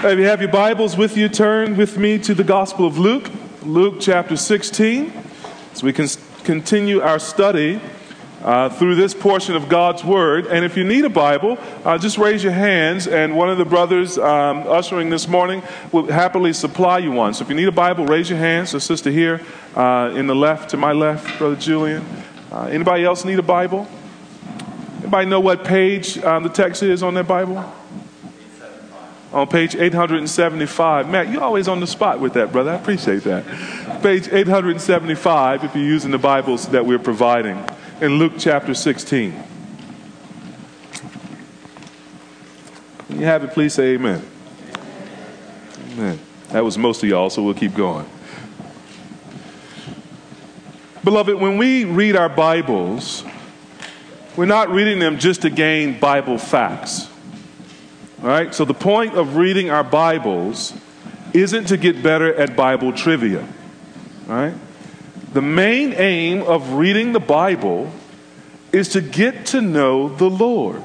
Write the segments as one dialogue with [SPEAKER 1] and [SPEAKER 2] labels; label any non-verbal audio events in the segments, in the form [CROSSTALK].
[SPEAKER 1] If you have your Bibles with you, turn with me to the Gospel of Luke, Luke chapter 16, as we can continue our study uh, through this portion of God's Word. And if you need a Bible, uh, just raise your hands, and one of the brothers um, ushering this morning will happily supply you one. So if you need a Bible, raise your hands. The sister here uh, in the left, to my left, Brother Julian. Uh, anybody else need a Bible? Anybody know what page um, the text is on that Bible? On page 875. Matt, you're always on the spot with that, brother. I appreciate that. Page 875, if you're using the Bibles that we're providing, in Luke chapter 16. When you have it, please say amen. Amen. That was most of y'all, so we'll keep going. Beloved, when we read our Bibles, we're not reading them just to gain Bible facts. All right? So the point of reading our Bibles isn't to get better at Bible trivia. All right? The main aim of reading the Bible is to get to know the Lord.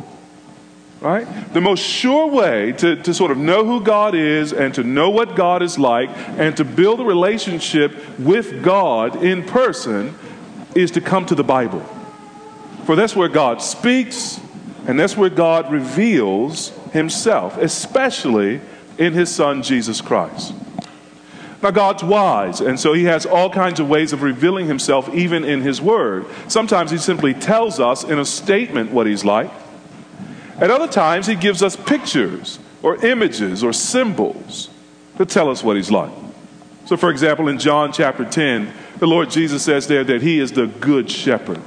[SPEAKER 1] Right? The most sure way to, to sort of know who God is and to know what God is like and to build a relationship with God in person is to come to the Bible. For that's where God speaks and that's where God reveals himself, especially in his son Jesus Christ. Now, God's wise, and so he has all kinds of ways of revealing himself even in his word. Sometimes he simply tells us in a statement what he's like. At other times, he gives us pictures or images or symbols to tell us what he's like. So, for example, in John chapter 10, the Lord Jesus says there that he is the good shepherd.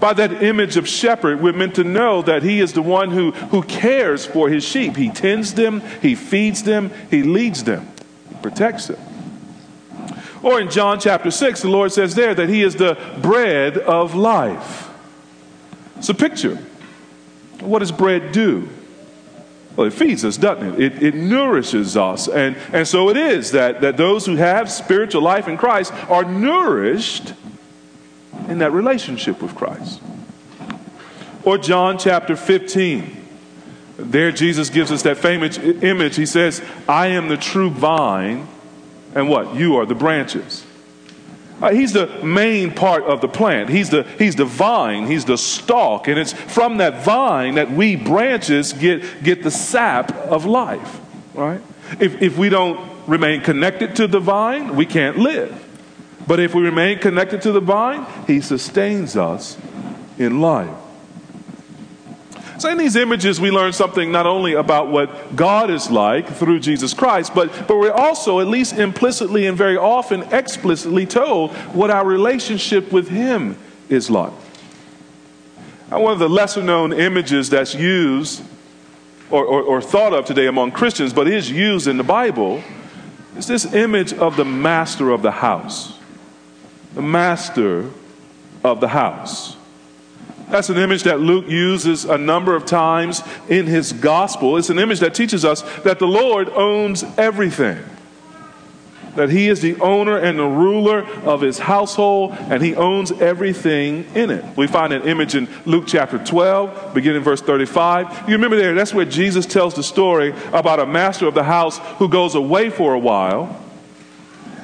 [SPEAKER 1] By that image of shepherd, we're meant to know that he is the one who, who cares for his sheep. He tends them, he feeds them, he leads them, he protects them. Or in John chapter 6, the Lord says there that he is the bread of life. So picture. What does bread do? Well, it feeds us, doesn't it? It, it nourishes us. And, and so it is that, that those who have spiritual life in Christ are nourished in that relationship with Christ. Or John chapter 15. There, Jesus gives us that famous image. He says, I am the true vine, and what? You are the branches. Uh, he's the main part of the plant. He's the, he's the vine, he's the stalk, and it's from that vine that we branches get, get the sap of life, right? If, if we don't remain connected to the vine, we can't live. But if we remain connected to the vine, He sustains us in life. So, in these images, we learn something not only about what God is like through Jesus Christ, but, but we're also, at least implicitly and very often explicitly, told what our relationship with Him is like. Now, one of the lesser known images that's used or, or, or thought of today among Christians, but is used in the Bible, is this image of the master of the house the master of the house. That's an image that Luke uses a number of times in his gospel. It's an image that teaches us that the Lord owns everything. That he is the owner and the ruler of his household, and he owns everything in it. We find an image in Luke chapter 12, beginning verse 35. You remember there, that's where Jesus tells the story about a master of the house who goes away for a while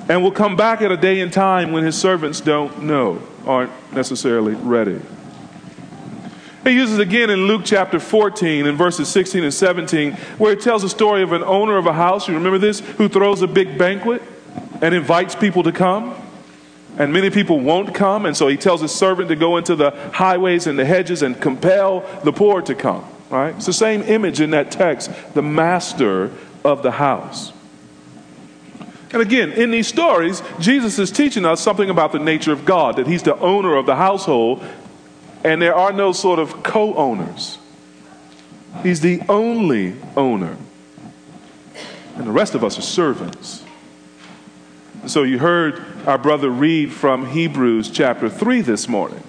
[SPEAKER 1] and will come back at a day and time when his servants don't know, aren't necessarily ready. He uses again in Luke chapter 14 in verses 16 and 17, where he tells the story of an owner of a house, you remember this, who throws a big banquet and invites people to come. And many people won't come, and so he tells his servant to go into the highways and the hedges and compel the poor to come. Right? It's the same image in that text, the master of the house. And again, in these stories, Jesus is teaching us something about the nature of God, that He's the owner of the household, and there are no sort of co owners. He's the only owner. And the rest of us are servants. So you heard our brother read from Hebrews chapter 3 this morning.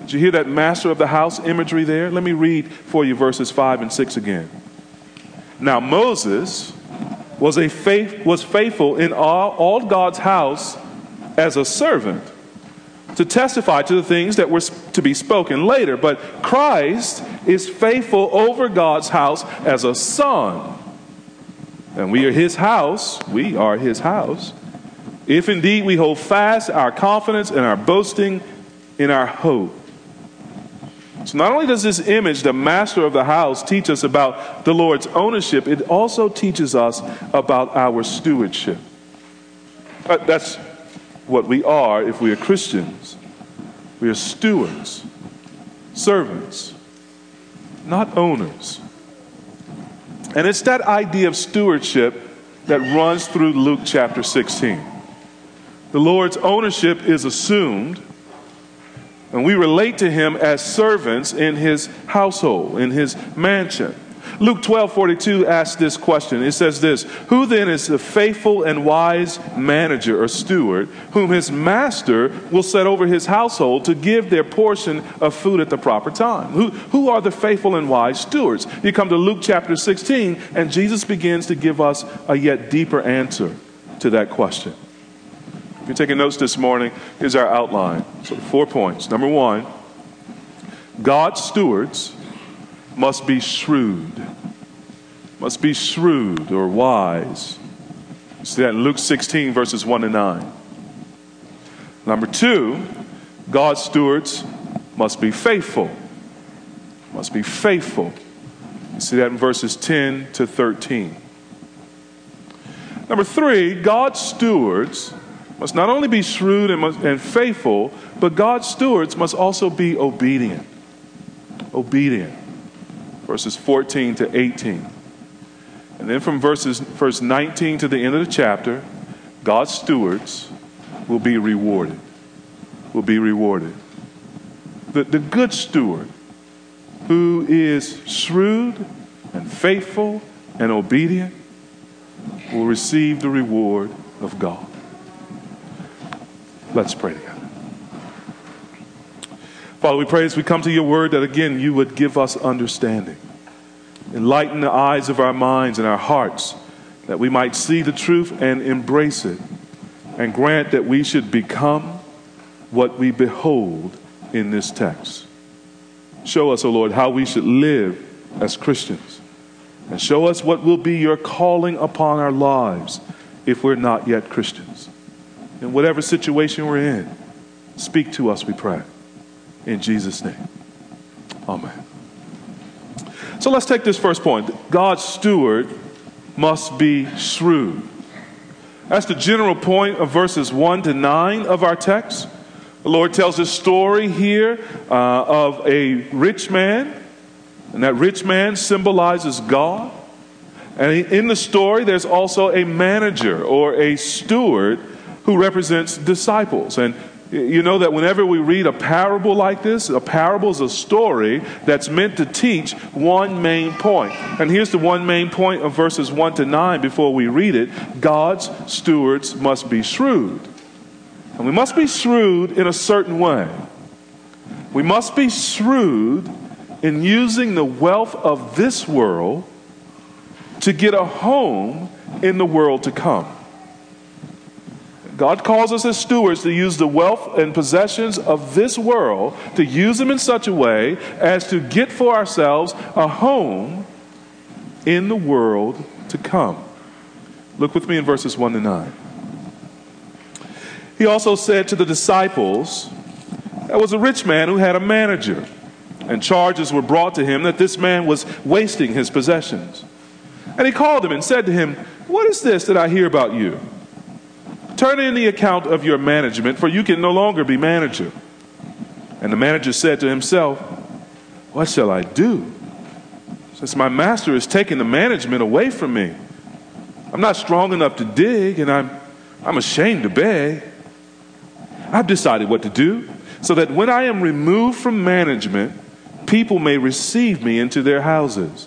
[SPEAKER 1] Did you hear that master of the house imagery there? Let me read for you verses 5 and 6 again. Now, Moses was, a faith, was faithful in all, all God's house as a servant to testify to the things that were to be spoken later. But Christ is faithful over God's house as a son and we are his house, we are his house, if indeed we hold fast our confidence and our boasting in our hope. So, not only does this image, the master of the house, teach us about the Lord's ownership, it also teaches us about our stewardship. That's what we are if we are Christians. We are stewards, servants, not owners. And it's that idea of stewardship that runs through Luke chapter 16. The Lord's ownership is assumed, and we relate to him as servants in his household, in his mansion. Luke 12 42 asks this question. It says this Who then is the faithful and wise manager or steward whom his master will set over his household to give their portion of food at the proper time? Who, who are the faithful and wise stewards? You come to Luke chapter 16, and Jesus begins to give us a yet deeper answer to that question. If you're taking notes this morning, here's our outline. So, four points. Number one, God's stewards must be shrewd. Must be shrewd or wise. You see that in Luke 16, verses 1 to 9. Number two, God's stewards must be faithful. Must be faithful. You see that in verses 10 to 13. Number three, God's stewards must not only be shrewd and, must, and faithful, but God's stewards must also be obedient. Obedient verses 14 to 18. And then from verses verse 19 to the end of the chapter, God's stewards will be rewarded. Will be rewarded. The, the good steward who is shrewd and faithful and obedient will receive the reward of God. Let's pray together. Father, we pray as we come to your word that again you would give us understanding. Enlighten the eyes of our minds and our hearts that we might see the truth and embrace it. And grant that we should become what we behold in this text. Show us, O oh Lord, how we should live as Christians. And show us what will be your calling upon our lives if we're not yet Christians. In whatever situation we're in, speak to us, we pray. In Jesus' name. Amen. So let's take this first point. God's steward must be shrewd. That's the general point of verses 1 to 9 of our text. The Lord tells a story here uh, of a rich man, and that rich man symbolizes God. And in the story, there's also a manager or a steward who represents disciples. And you know that whenever we read a parable like this, a parable is a story that's meant to teach one main point. And here's the one main point of verses 1 to 9 before we read it God's stewards must be shrewd. And we must be shrewd in a certain way. We must be shrewd in using the wealth of this world to get a home in the world to come. God calls us as stewards to use the wealth and possessions of this world, to use them in such a way as to get for ourselves a home in the world to come. Look with me in verses 1 to 9. He also said to the disciples, There was a rich man who had a manager, and charges were brought to him that this man was wasting his possessions. And he called him and said to him, What is this that I hear about you? Turn in the account of your management, for you can no longer be manager. And the manager said to himself, What shall I do? Since my master has taken the management away from me, I'm not strong enough to dig, and I'm, I'm ashamed to beg. I've decided what to do so that when I am removed from management, people may receive me into their houses.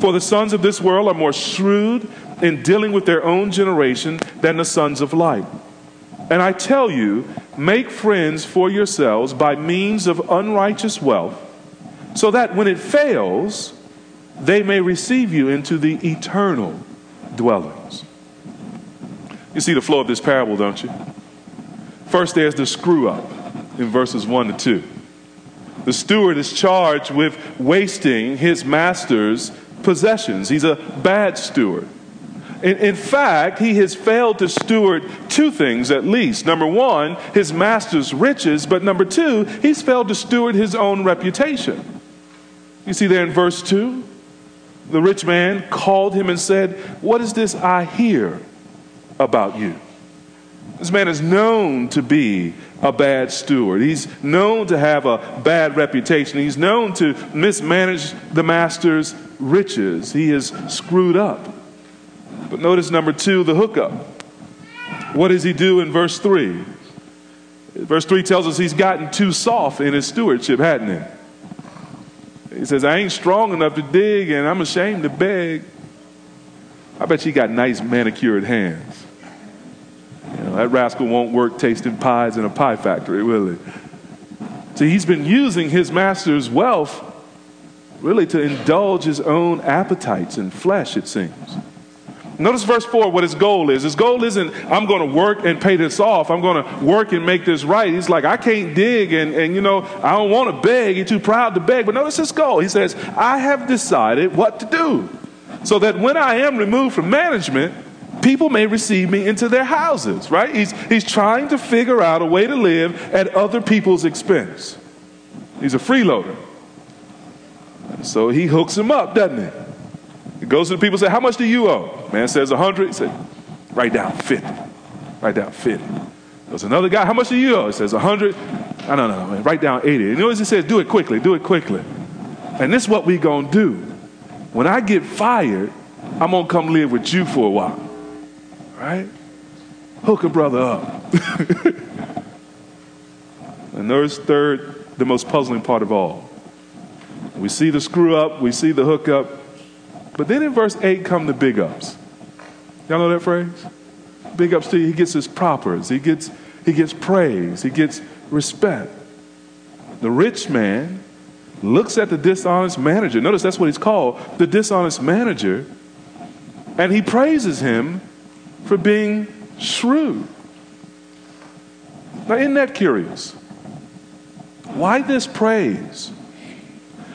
[SPEAKER 1] For the sons of this world are more shrewd in dealing with their own generation than the sons of light. And I tell you, make friends for yourselves by means of unrighteous wealth, so that when it fails, they may receive you into the eternal dwellings. You see the flow of this parable, don't you? First, there's the screw up in verses 1 to 2. The steward is charged with wasting his master's possessions. He's a bad steward. In, in, fact, he has failed to steward two things at least. Number one, his master's riches, but number two, he's failed to steward his own reputation. You see there in verse 2, the rich man called him and said, What is this I hear about you? This man is known to be a bad steward. He's known to have a bad reputation. He's known to mismanage the master's riches. He is screwed up. But notice number two, the hookup. What does he do in verse 3? Verse 3 tells us he's gotten too soft in his stewardship, hadn't he? He says, I ain't strong enough to dig and I'm ashamed to beg. I bet you got nice manicured hands. That rascal won't work tasting pies in a pie factory, will he? See, he's been using his master's wealth really to indulge his own appetites and flesh, it seems. Notice verse 4 what his goal is. His goal isn't, I'm going to work and pay this off. I'm going to work and make this right. He's like, I can't dig and, and you know, I don't want to beg. He's too proud to beg. But notice his goal. He says, I have decided what to do so that when I am removed from management, people may receive me into their houses, right? He's, he's trying to figure out a way to live at other people's expense. He's a freeloader. So he hooks him up, doesn't he? He goes to the people and says, How much do you owe? Man says, 100. He said, Write down 50. Write down 50. There's another guy, How much do you owe? He says, 100. I don't know, man. Write down 80. And what he says? Do it quickly. Do it quickly. And this is what we going to do. When I get fired, I'm going to come live with you for a while. Right? Hook a brother up. [LAUGHS] and there's third, the most puzzling part of all. We see the screw up, we see the hook up, but then in verse 8 come the big ups. Y'all know that phrase? Big ups to you. He gets his propers. He gets, he gets praise. He gets respect. The rich man looks at the dishonest manager. Notice that's what he's called the dishonest manager. And he praises him for being shrewd. Now, isn't that curious? Why this praise?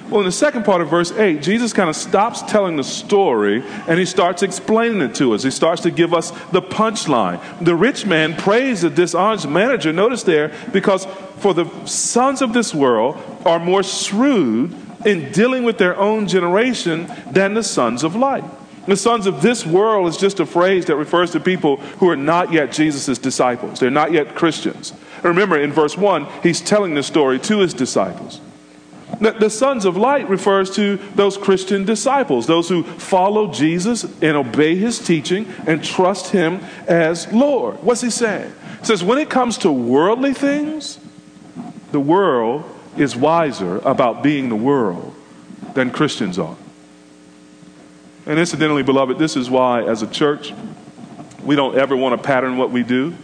[SPEAKER 1] Well, in the second part of verse 8, Jesus kind of stops telling the story and he starts explaining it to us. He starts to give us the punchline. The rich man praised the dishonest manager, notice there, because for the sons of this world are more shrewd in dealing with their own generation than the sons of light. The sons of this world is just a phrase that refers to people who are not yet Jesus' disciples. They're not yet Christians. Remember, in verse 1, he's telling this story to his disciples. The sons of light refers to those Christian disciples, those who follow Jesus and obey his teaching and trust him as Lord. What's he saying? He says, when it comes to worldly things, the world is wiser about being the world than Christians are. And incidentally, beloved, this is why, as a church, we don't ever want to pattern what we do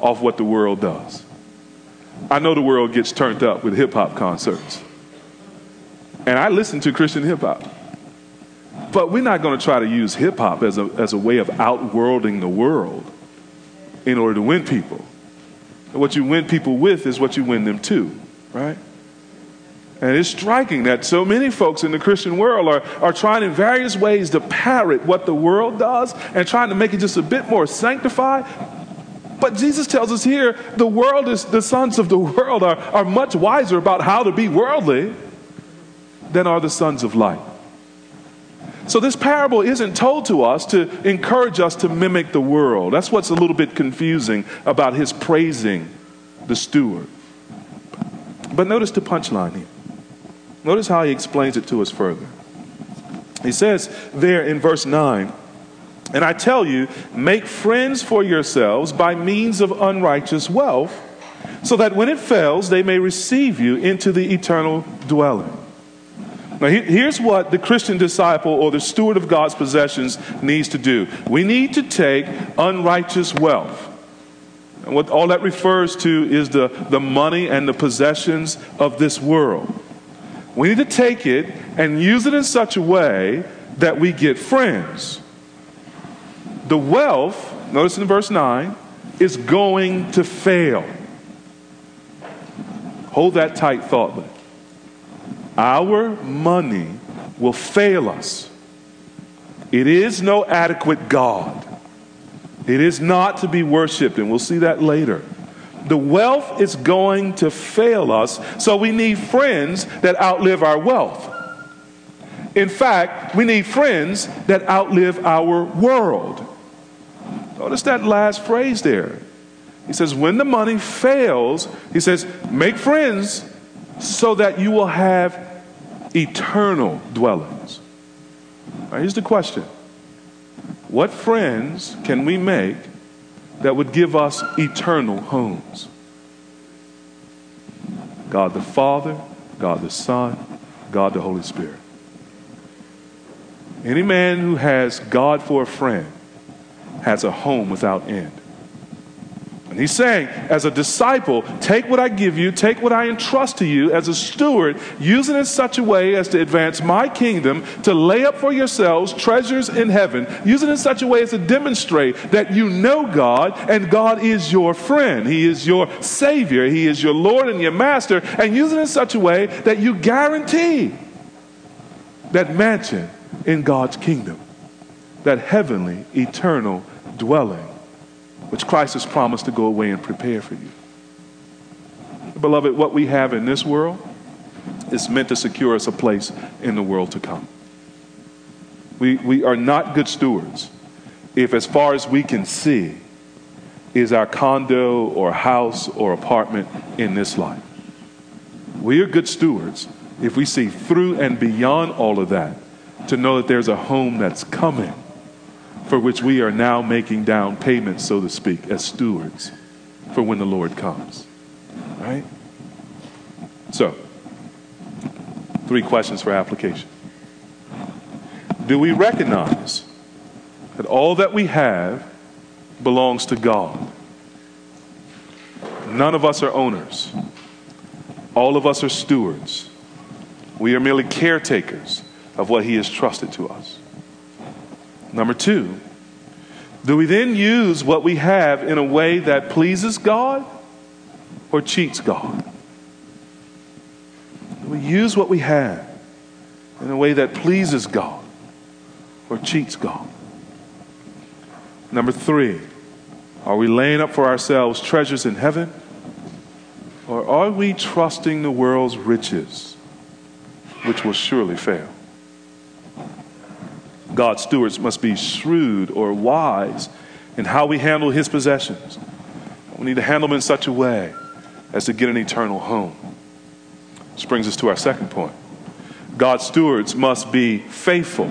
[SPEAKER 1] off what the world does. I know the world gets turned up with hip hop concerts. And I listen to Christian hip hop. But we're not going to try to use hip hop as a, as a way of outworlding the world in order to win people. And what you win people with is what you win them to, right? And it's striking that so many folks in the Christian world are, are trying in various ways to parrot what the world does and trying to make it just a bit more sanctified. But Jesus tells us here the world is, the sons of the world are, are much wiser about how to be worldly than are the sons of light. So, this parable isn't told to us to encourage us to mimic the world. That's what's a little bit confusing about his praising the steward. But notice the punchline here. Notice how he explains it to us further. He says there in verse 9, and I tell you, make friends for yourselves by means of unrighteous wealth, so that when it fails, they may receive you into the eternal dwelling. Now, here's what the Christian disciple or the steward of God's possessions needs to do we need to take unrighteous wealth. And what all that refers to is the, the money and the possessions of this world. We need to take it and use it in such a way that we get friends. The wealth, notice in verse 9, is going to fail. Hold that tight thought. Our money will fail us. It is no adequate God. It is not to be worshiped, and we'll see that later. The wealth is going to fail us, so we need friends that outlive our wealth. In fact, we need friends that outlive our world. Notice that last phrase there. He says, when the money fails, he says, make friends so that you will have eternal dwellings. Here's the question What friends can we make that would give us eternal homes? God the Father, God the Son, God the Holy Spirit. Any man who has God for a friend has a home without end. And he's saying, as a disciple, take what I give you, take what I entrust to you as a steward, use it in such a way as to advance my kingdom, to lay up for yourselves treasures in heaven. Use it in such a way as to demonstrate that you know God and God is your friend. He is your Savior, He is your Lord and your Master. And use it in such a way that you guarantee that mansion in God's kingdom, that heavenly, eternal dwelling which Christ has promised to go away and prepare for you. Beloved, what we have in this world is meant to secure us a place in the world to come. We, we are not good stewards if, as far as we can see, is our condo or house or apartment in this life. We are good stewards if we see through and beyond all of that to know that there's a home that's coming for which we are now making down payments, so to speak, as stewards for when the Lord comes. Right? So, three questions for application. Do we recognize that all that we have belongs to God? None of us are owners. All of us are stewards. We are merely caretakers of what He has trusted to us. Number two, do we then use what we have in a way that pleases God or cheats God? Do we use what we have in a way that pleases God or cheats God? Number three, are we laying up for ourselves treasures in heaven? Or are we trusting the world's riches, which will surely fail? God's stewards must be shrewd or wise in how we handle his possessions. We need to handle them in such a way as to get an eternal home. This brings us to our second point. God's stewards must be faithful.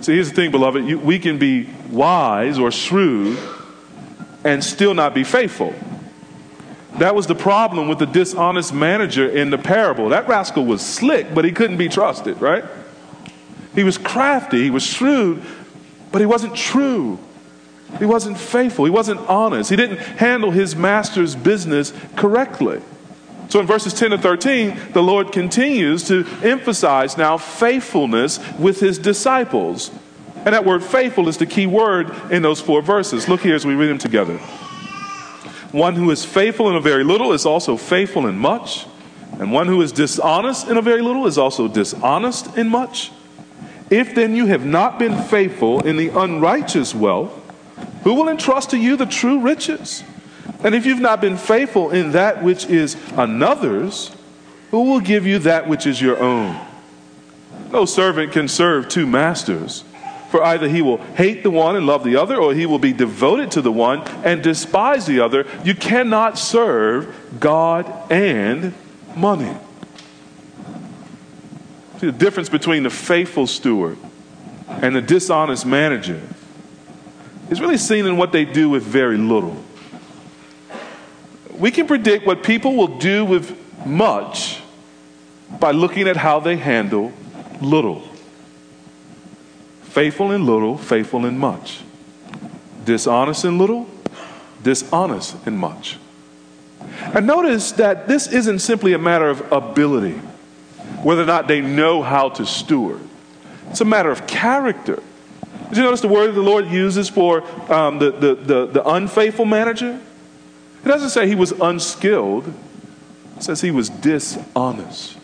[SPEAKER 1] See, here's the thing, beloved. You, we can be wise or shrewd and still not be faithful. That was the problem with the dishonest manager in the parable. That rascal was slick, but he couldn't be trusted, right? He was crafty, he was shrewd, but he wasn't true. He wasn't faithful. He wasn't honest. He didn't handle his master's business correctly. So in verses 10 to 13, the Lord continues to emphasize now faithfulness with his disciples. And that word faithful is the key word in those four verses. Look here as we read them together. One who is faithful in a very little is also faithful in much. And one who is dishonest in a very little is also dishonest in much. If then you have not been faithful in the unrighteous wealth, who will entrust to you the true riches? And if you've not been faithful in that which is another's, who will give you that which is your own? No servant can serve two masters, for either he will hate the one and love the other, or he will be devoted to the one and despise the other. You cannot serve God and money. See, the difference between the faithful steward and the dishonest manager is really seen in what they do with very little. We can predict what people will do with much by looking at how they handle little. Faithful in little, faithful in much. Dishonest in little, dishonest in much. And notice that this isn't simply a matter of ability, whether or not they know how to steward. It's a matter of character. Did you notice the word the Lord uses for um, the, the, the, the unfaithful manager? It doesn't say he was unskilled, it says he was dishonest.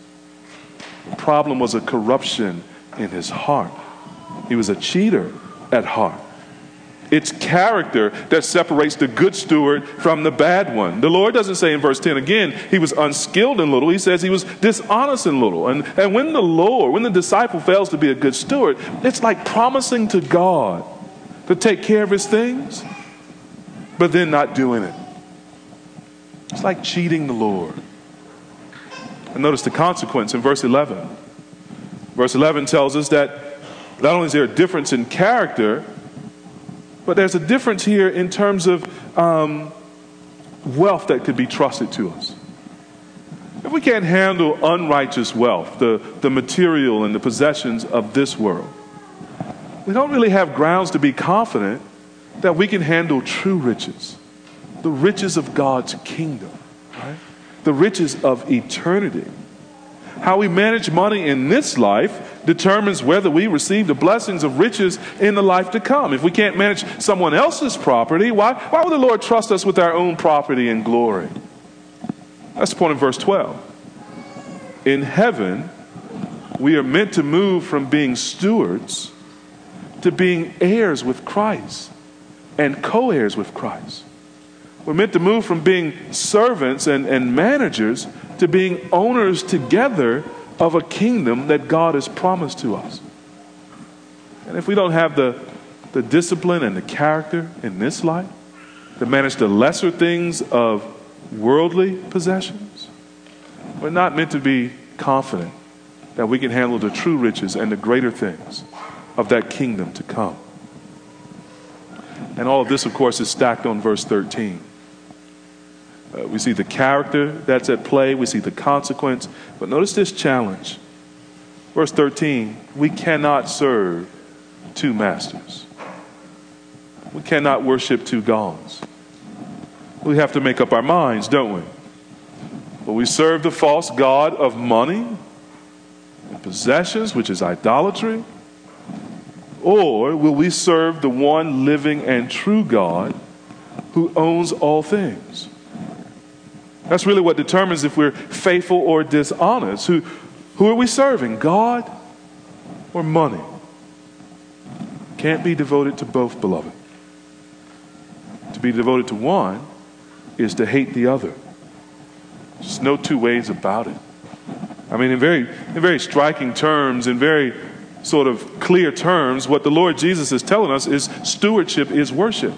[SPEAKER 1] The problem was a corruption in his heart. He was a cheater at heart. It's character that separates the good steward from the bad one. The Lord doesn't say in verse 10 again, he was unskilled in little. He says he was dishonest in little. And, and when the Lord, when the disciple fails to be a good steward, it's like promising to God to take care of his things, but then not doing it. It's like cheating the Lord. And notice the consequence in verse 11. Verse 11 tells us that not only is there a difference in character, but there's a difference here in terms of um, wealth that could be trusted to us. If we can't handle unrighteous wealth, the, the material and the possessions of this world, we don't really have grounds to be confident that we can handle true riches, the riches of God's kingdom, right? the riches of eternity. How we manage money in this life determines whether we receive the blessings of riches in the life to come. If we can't manage someone else's property, why, why would the Lord trust us with our own property and glory? That's the point in verse 12. In heaven, we are meant to move from being stewards to being heirs with Christ and co heirs with Christ. We're meant to move from being servants and, and managers to being owners together of a kingdom that God has promised to us. And if we don't have the, the discipline and the character in this life to manage the lesser things of worldly possessions, we're not meant to be confident that we can handle the true riches and the greater things of that kingdom to come. And all of this, of course, is stacked on verse 13. Uh, we see the character that's at play, we see the consequence. But notice this challenge. Verse 13 we cannot serve two masters, we cannot worship two gods. We have to make up our minds, don't we? Will we serve the false God of money and possessions, which is idolatry? Or will we serve the one living and true God who owns all things? That's really what determines if we're faithful or dishonest. Who, who are we serving, God or money? Can't be devoted to both, beloved. To be devoted to one is to hate the other. There's no two ways about it. I mean, in very, in very striking terms, in very sort of clear terms, what the Lord Jesus is telling us is stewardship is worship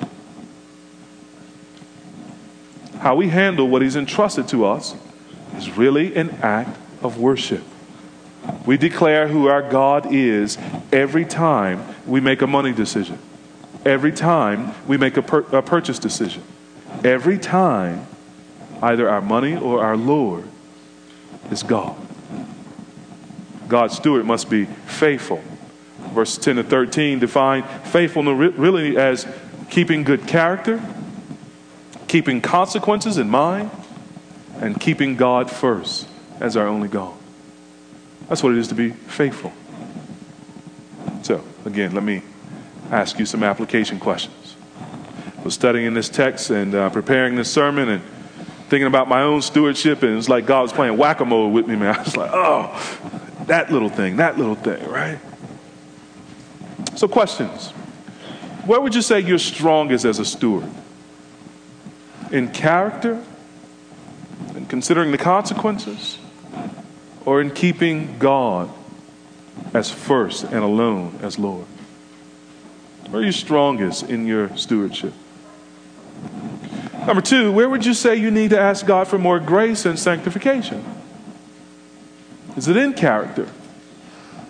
[SPEAKER 1] how we handle what He's entrusted to us is really an act of worship. We declare who our God is every time we make a money decision, every time we make a, a purchase decision, every time either our money or our Lord is God. God's steward must be faithful. Verse 10 to 13 define faithfulness really as keeping good character keeping consequences in mind, and keeping God first as our only goal. That's what it is to be faithful. So, again, let me ask you some application questions. I was studying this text and uh, preparing this sermon and thinking about my own stewardship, and it's like God was playing whack a mole with me, man. [LAUGHS] I was like, oh, that little thing, that little thing, right? So, questions. Where would you say you're strongest as a steward? In character and considering the consequences, or in keeping God as first and alone as Lord? Where are you strongest in your stewardship? Number two, where would you say you need to ask God for more grace and sanctification? Is it in character?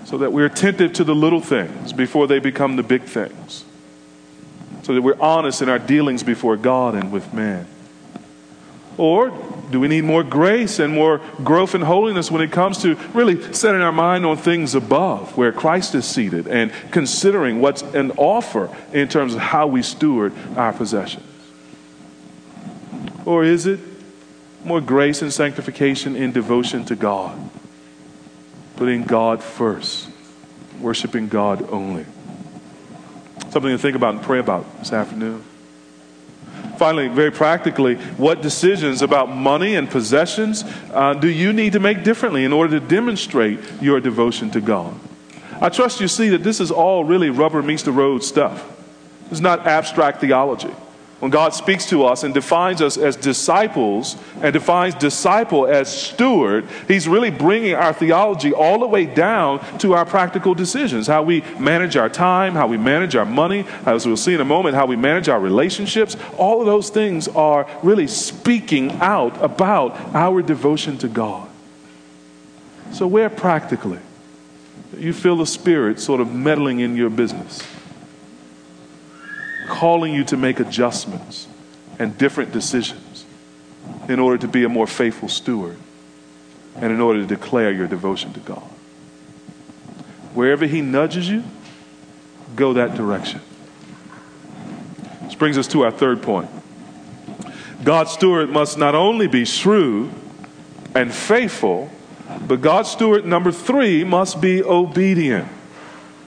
[SPEAKER 1] So that we're attentive to the little things before they become the big things so that we're honest in our dealings before God and with man? Or do we need more grace and more growth in holiness when it comes to really setting our mind on things above, where Christ is seated, and considering what's an offer in terms of how we steward our possessions? Or is it more grace and sanctification in devotion to God, putting God first, worshiping God only? Something to think about and pray about this afternoon. Finally, very practically, what decisions about money and possessions uh, do you need to make differently in order to demonstrate your devotion to God? I trust you see that this is all really rubber meets the road stuff. It's not abstract theology when God speaks to us and defines us as disciples and defines disciple as steward, He's really bringing our theology all the way down to our practical decisions how we manage our time, how we manage our money, as we'll see in a moment, how we manage our relationships. All of those things are really speaking out about our devotion to God. So, where practically you feel the Spirit sort of meddling in your business? Calling you to make adjustments and different decisions in order to be a more faithful steward and in order to declare your devotion to God. Wherever He nudges you, go that direction. This brings us to our third point. God's steward must not only be shrewd and faithful, but God's steward, number three, must be obedient.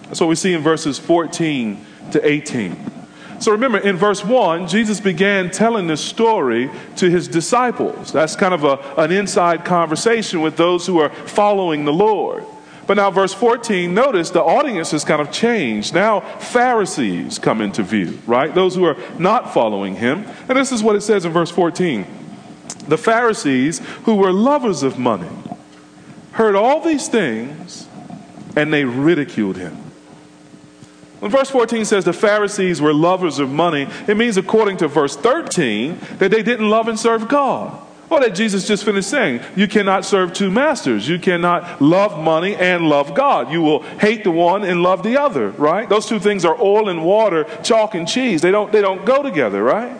[SPEAKER 1] That's what we see in verses 14 to 18. So remember, in verse 1, Jesus began telling this story to his disciples. That's kind of a, an inside conversation with those who are following the Lord. But now, verse 14, notice the audience has kind of changed. Now, Pharisees come into view, right? Those who are not following him. And this is what it says in verse 14 The Pharisees, who were lovers of money, heard all these things and they ridiculed him. When verse 14 says the Pharisees were lovers of money, it means, according to verse 13, that they didn't love and serve God. Or that Jesus just finished saying, you cannot serve two masters. You cannot love money and love God. You will hate the one and love the other, right? Those two things are oil and water, chalk and cheese. They don't, they don't go together, right?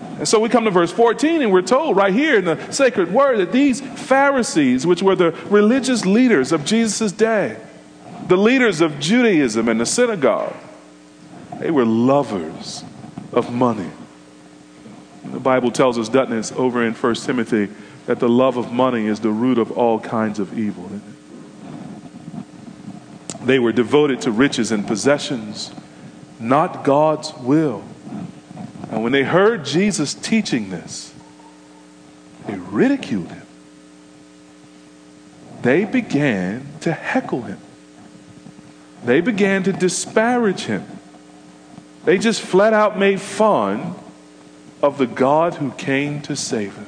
[SPEAKER 1] And so we come to verse 14 and we're told right here in the sacred word that these Pharisees, which were the religious leaders of Jesus' day, the leaders of Judaism and the synagogue, they were lovers of money. The Bible tells us, doesn't it, over in 1 Timothy, that the love of money is the root of all kinds of evil. They were devoted to riches and possessions, not God's will. And when they heard Jesus teaching this, they ridiculed him. They began to heckle him they began to disparage him. They just flat out made fun of the God who came to save him.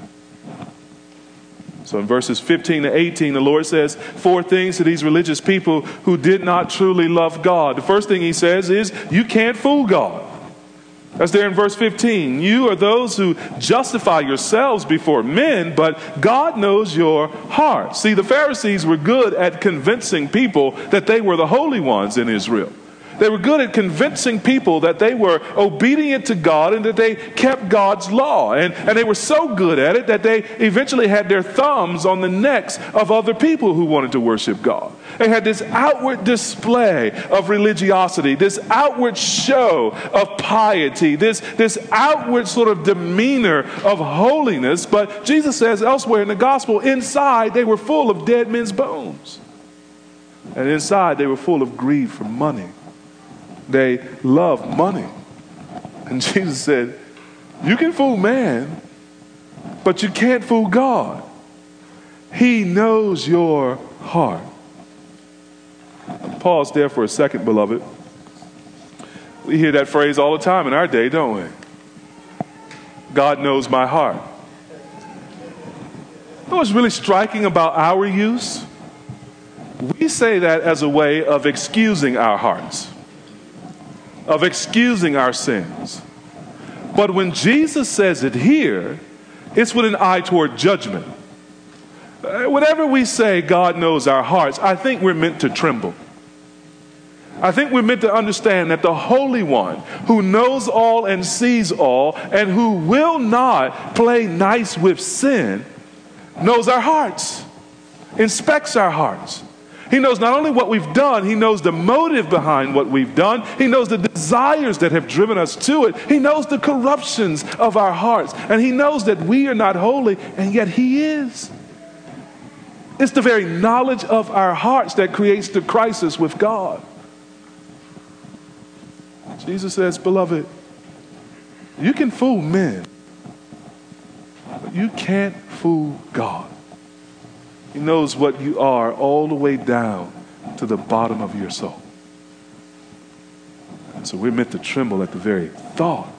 [SPEAKER 1] So in verses 15 to 18, the Lord says four things to these religious people who did not truly love God. The first thing he says is, You can't fool God. That's there in verse 15. You are those who justify yourselves before men, but God knows your heart. See, the Pharisees were good at convincing people that they were the holy ones in Israel. They were good at convincing people that they were obedient to God and that they kept God's law. And, and they were so good at it that they eventually had their thumbs on the necks of other people who wanted to worship God. They had this outward display of religiosity, this outward show of piety, this, this outward sort of demeanor of holiness. But Jesus says elsewhere in the gospel, inside they were full of dead men's bones. And inside they were full of greed for money they love money. And [LAUGHS] Jesus said, You can fool man, but you can't fool God. He knows your heart. Pause there for a second, beloved. We hear that phrase all the time in our day, don't we? God knows my heart. You know what's really striking about our use? We say that as a way of excusing our hearts of excusing our sins. But when Jesus says it here, it's with an eye toward judgment. Uh, whatever we say, God knows our hearts, I think we're meant to tremble. I think we're meant to understand that the Holy One, who knows all and sees all, and who will not play nice with sin, knows our hearts, inspects our hearts. He knows not only what we've done, He knows the motive behind what we've done. He knows the desires that have driven us to it. He knows the corruptions of our hearts. And He knows that we are not holy, and yet He is. It's the very knowledge of our hearts that creates the crisis with God. Jesus says, Beloved, you can fool men, but you can't fool God. He knows what you are all the way down to the bottom of your soul. And so we're meant to tremble at the very thought.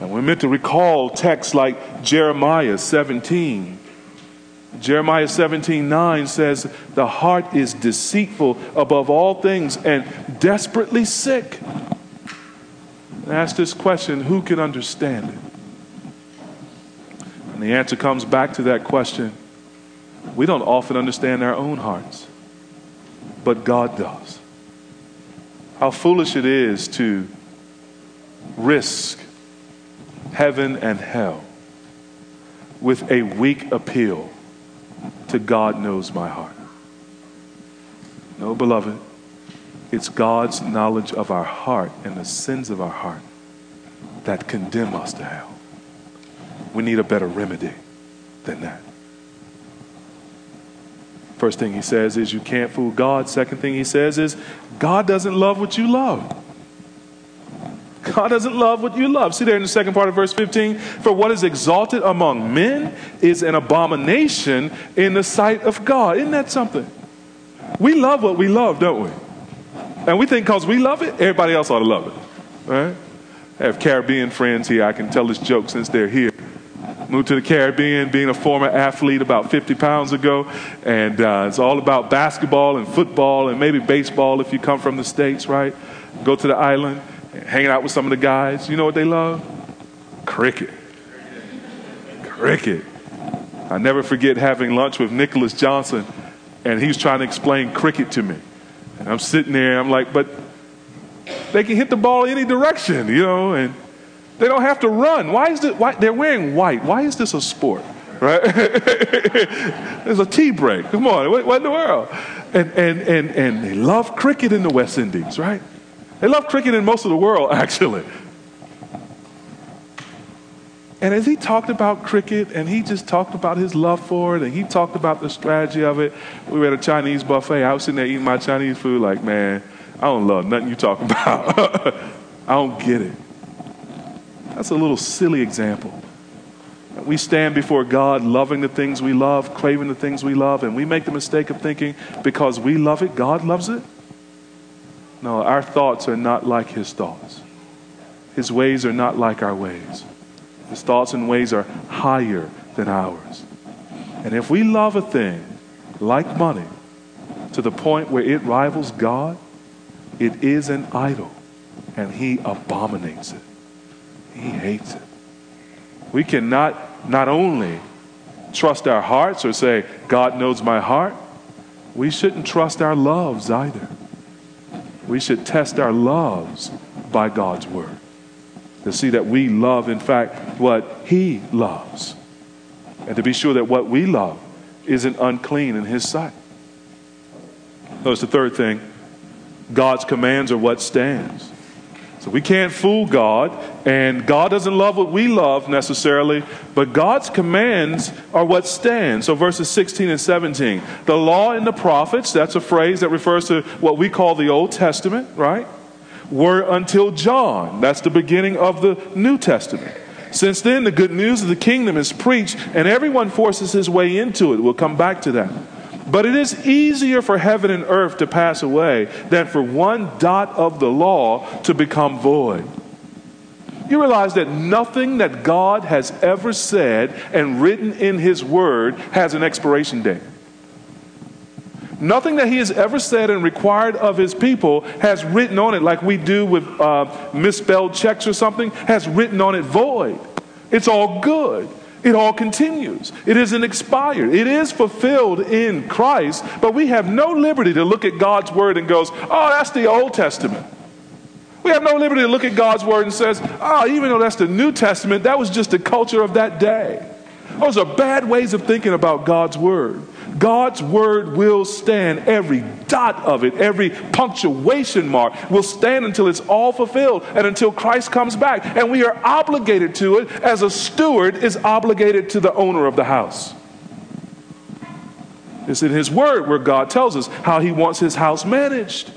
[SPEAKER 1] And we're meant to recall texts like Jeremiah 17. Jeremiah 17 9 says, The heart is deceitful above all things and desperately sick. And ask this question who can understand it? And the answer comes back to that question we don't often understand our own hearts, but God does. How foolish it is to risk heaven and hell with a weak appeal to God knows my heart. No, beloved, it's God's knowledge of our heart and the sins of our heart that condemn us to hell. We need a better remedy than that. First thing he says is you can't fool God. Second thing he says is God doesn't love what you love. God doesn't love what you love. See there in the second part of verse 15 for what is exalted among men is an abomination in the sight of God. Isn't that something? We love what we love, don't we? And we think because we love it, everybody else ought to love it. Right? I have Caribbean friends here. I can tell this joke since they're here. Moved to the Caribbean, being a former athlete about 50 pounds ago. And uh, it's all about basketball and football and maybe baseball if you come from the States, right? Go to the island, hanging out with some of the guys. You know what they love? Cricket. Cricket. I never forget having lunch with Nicholas Johnson, and he was trying to explain cricket to me. And I'm sitting there, I'm like, but they can hit the ball any direction, you know, and they don't have to run. Why is it? Why, they're wearing white. Why is this a sport? Right? [LAUGHS] There's a tea break. Come on, what, what in the world? And, and, and, and they love cricket in the West Indies, right? They love cricket in most of the world, [LAUGHS] actually. And as he talked about cricket and he just talked about his love for it and he talked about the strategy of it, we were at a Chinese buffet. I was sitting there eating my Chinese food, like, man, I don't love nothing you talking [LAUGHS] about. I don't get it. That's a little silly example. We stand before God loving the things we love, craving the things we love, and we make the mistake of thinking because we love it, God loves it. No, our thoughts are not like His thoughts. His ways are not like our ways. His thoughts and ways are higher than ours. And if we love a thing like money to the point where it rivals God, it is an idol, and He abominates it. He hates it. We cannot not only trust our hearts or say, God knows my heart, we shouldn't trust our loves either. We should test our loves by God's word to see that we love, in fact, what He loves, and to be sure that what we love isn't unclean in His sight. Notice the third thing God's commands are what stands. So we can't fool God, and God doesn't love what we love necessarily, but God's commands are what stand. So verses 16 and 17. The law and the prophets, that's a phrase that refers to what we call the Old Testament, right? Were until John. That's the beginning of the New Testament. Since then, the good news of the kingdom is preached, and everyone forces his way into it. We'll come back to that. But it is easier for heaven and earth to pass away than for one dot of the law to become void. You realize that nothing that God has ever said and written in His Word has an expiration date. Nothing that He has ever said and required of His people has written on it, like we do with uh, misspelled checks or something, has written on it void. It's all good. It all continues. It isn't expired. It is fulfilled in Christ, but we have no liberty to look at God's word and goes, "Oh, that's the Old Testament." We have no liberty to look at God's word and says, "Oh, even though that's the New Testament, that was just the culture of that day." Those are bad ways of thinking about God's word. God's word will stand. Every dot of it, every punctuation mark will stand until it's all fulfilled and until Christ comes back. And we are obligated to it as a steward is obligated to the owner of the house. It's in his word where God tells us how he wants his house managed.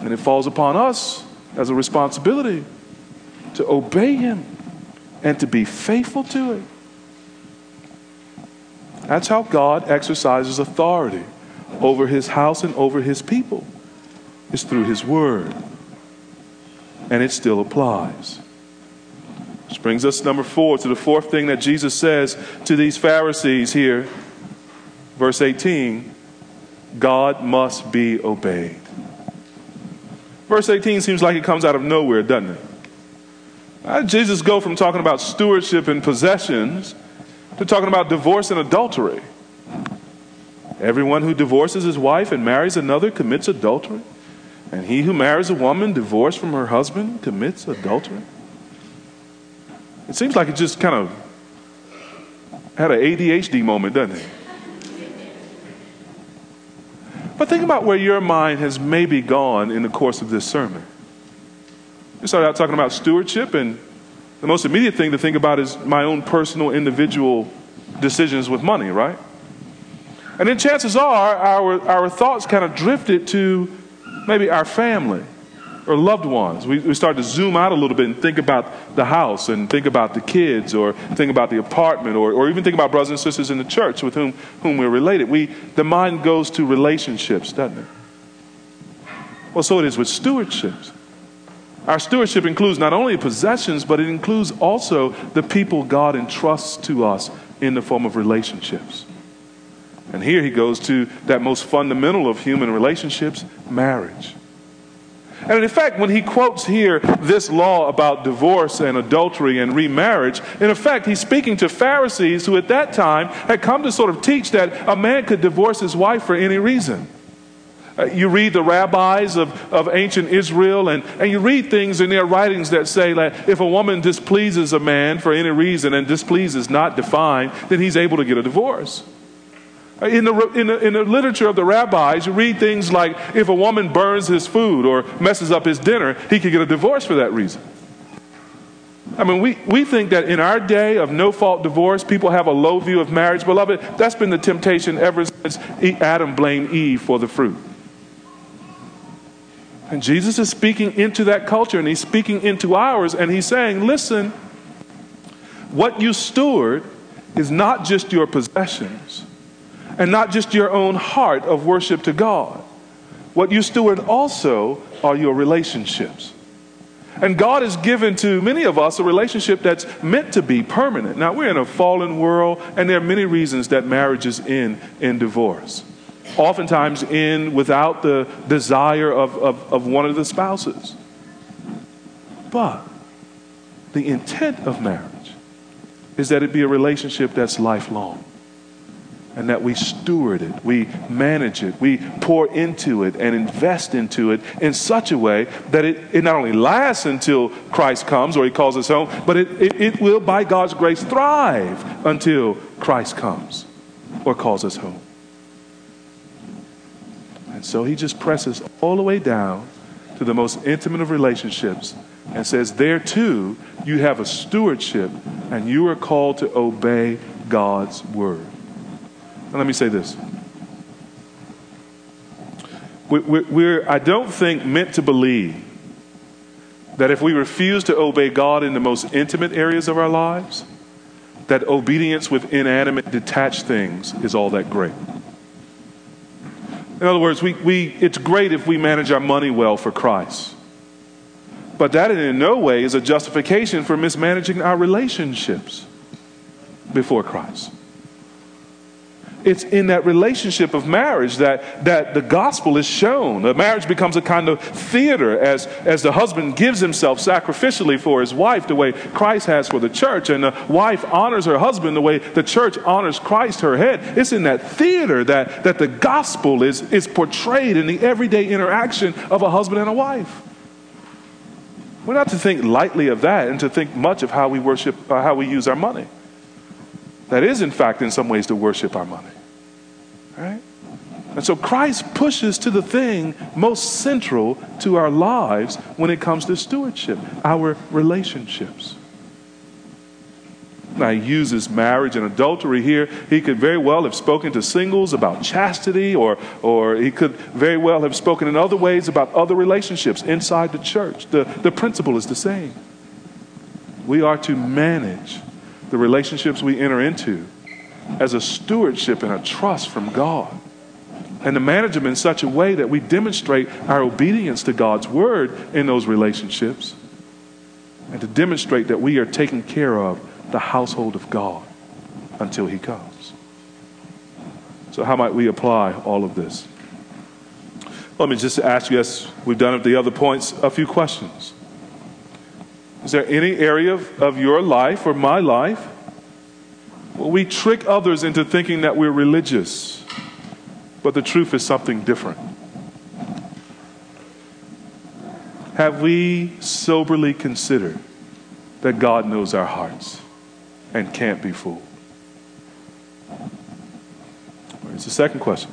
[SPEAKER 1] And it falls upon us as a responsibility to obey him and to be faithful to it. That's how God exercises authority over his house and over his people. It's through his word. And it still applies. Which brings us, number four, to the fourth thing that Jesus says to these Pharisees here. Verse 18 God must be obeyed. Verse 18 seems like it comes out of nowhere, doesn't it? How did Jesus go from talking about stewardship and possessions they're talking about divorce and adultery. Everyone who divorces his wife and marries another commits adultery. And he who marries a woman divorced from her husband commits adultery. It seems like it just kind of had an ADHD moment, doesn't it? But think about where your mind has maybe gone in the course of this sermon. You started out talking about stewardship and the most immediate thing to think about is my own personal, individual decisions with money, right? And then chances are our, our thoughts kind of drifted to maybe our family or loved ones. We, we start to zoom out a little bit and think about the house and think about the kids or think about the apartment or, or even think about brothers and sisters in the church with whom, whom we're related. We, the mind goes to relationships, doesn't it? Well, so it is with stewardships. Our stewardship includes not only possessions, but it includes also the people God entrusts to us in the form of relationships. And here he goes to that most fundamental of human relationships marriage. And in fact, when he quotes here this law about divorce and adultery and remarriage, in effect, he's speaking to Pharisees who at that time had come to sort of teach that a man could divorce his wife for any reason. Uh, you read the rabbis of, of ancient Israel, and, and you read things in their writings that say that if a woman displeases a man for any reason and displease is not defined, then he's able to get a divorce. Uh, in the, in, the, in the literature of the rabbis, you read things like if a woman burns his food or messes up his dinner, he could get a divorce for that reason. I mean, we, we think that in our day of no fault divorce, people have a low view of marriage. Beloved, that's been the temptation ever since Adam blamed Eve for the fruit. And Jesus is speaking into that culture and he's speaking into ours and he's saying, listen, what you steward is not just your possessions and not just your own heart of worship to God. What you steward also are your relationships. And God has given to many of us a relationship that's meant to be permanent. Now, we're in a fallen world, and there are many reasons that marriages end in divorce oftentimes end without the desire of, of, of one of the spouses. But the intent of marriage is that it be a relationship that's lifelong and that we steward it, we manage it, we pour into it and invest into it in such a way that it, it not only lasts until Christ comes or he calls us home, but it, it, it will, by God's grace, thrive until Christ comes or calls us home. And so he just presses all the way down to the most intimate of relationships and says, There too, you have a stewardship and you are called to obey God's word. Now, let me say this. We're, I don't think, meant to believe that if we refuse to obey God in the most intimate areas of our lives, that obedience with inanimate, detached things is all that great. In other words, we, we, it's great if we manage our money well for Christ. But that in no way is a justification for mismanaging our relationships before Christ. It's in that relationship of marriage that, that the gospel is shown. The marriage becomes a kind of theater as, as the husband gives himself sacrificially for his wife, the way Christ has for the church, and the wife honors her husband the way the church honors Christ, her head. It's in that theater that, that the gospel is, is portrayed in the everyday interaction of a husband and a wife. We're not to think lightly of that and to think much of how we worship, uh, how we use our money. That is, in fact, in some ways, to worship our money. Right? And so Christ pushes to the thing most central to our lives when it comes to stewardship our relationships. Now, he uses marriage and adultery here. He could very well have spoken to singles about chastity, or, or he could very well have spoken in other ways about other relationships inside the church. The, the principle is the same. We are to manage the relationships we enter into as a stewardship and a trust from God. And to manage them in such a way that we demonstrate our obedience to God's word in those relationships. And to demonstrate that we are taking care of the household of God until He comes. So, how might we apply all of this? Let me just ask you, as we've done at the other points, a few questions. Is there any area of, of your life or my life where we trick others into thinking that we're religious, but the truth is something different? Have we soberly considered that God knows our hearts and can't be fooled? Here's the second question.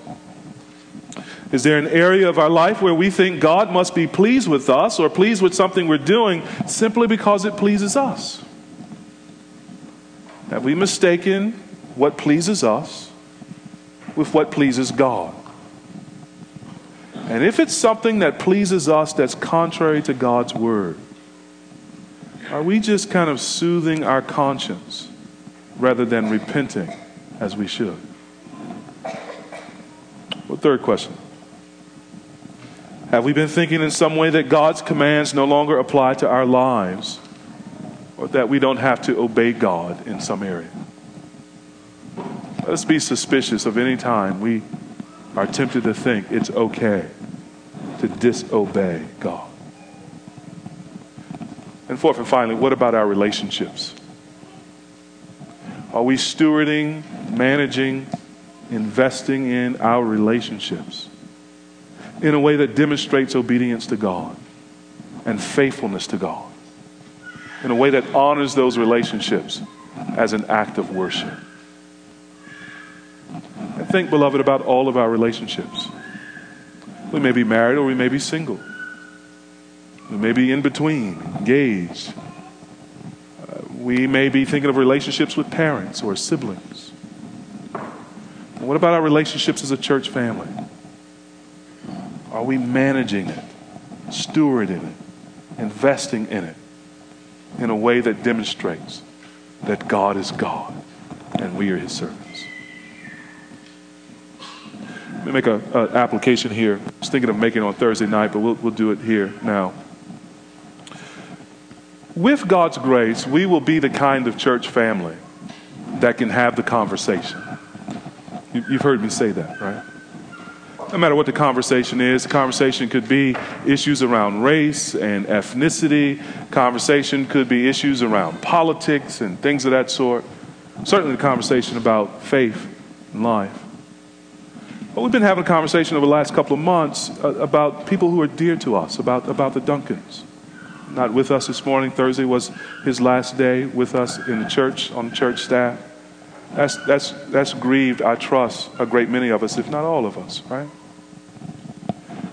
[SPEAKER 1] Is there an area of our life where we think God must be pleased with us or pleased with something we're doing simply because it pleases us? Have we mistaken what pleases us with what pleases God? And if it's something that pleases us that's contrary to God's word, are we just kind of soothing our conscience rather than repenting as we should? Well, third question have we been thinking in some way that God's commands no longer apply to our lives or that we don't have to obey God in some area? Let us be suspicious of any time we are tempted to think it's okay to disobey God. And fourth and finally, what about our relationships? Are we stewarding, managing, investing in our relationships? In a way that demonstrates obedience to God and faithfulness to God, in a way that honors those relationships as an act of worship. And think, beloved, about all of our relationships. We may be married or we may be single. We may be in between, engaged. Uh, we may be thinking of relationships with parents or siblings. what about our relationships as a church family? Are we managing it, stewarding it, investing in it in a way that demonstrates that God is God and we are His servants? Let me make an application here. I was thinking of making it on Thursday night, but we'll, we'll do it here now. With God's grace, we will be the kind of church family that can have the conversation. You, you've heard me say that, right? No matter what the conversation is, the conversation could be issues around race and ethnicity. Conversation could be issues around politics and things of that sort. Certainly, the conversation about faith and life. But we've been having a conversation over the last couple of months uh, about people who are dear to us, about, about the Duncans. Not with us this morning. Thursday was his last day with us in the church, on the church staff. That's, that's, that's grieved, I trust, a great many of us, if not all of us, right?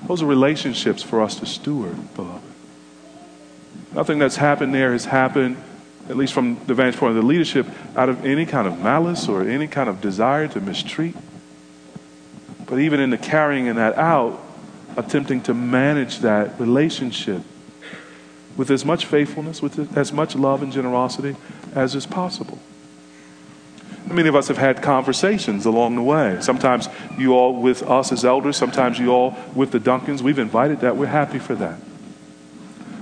[SPEAKER 1] Those are relationships for us to steward, beloved. Nothing that's happened there has happened, at least from the vantage point of the leadership, out of any kind of malice or any kind of desire to mistreat. But even in the carrying that out, attempting to manage that relationship with as much faithfulness, with as much love and generosity as is possible. Many of us have had conversations along the way. Sometimes you all with us as elders, sometimes you all with the Duncans. We've invited that. We're happy for that.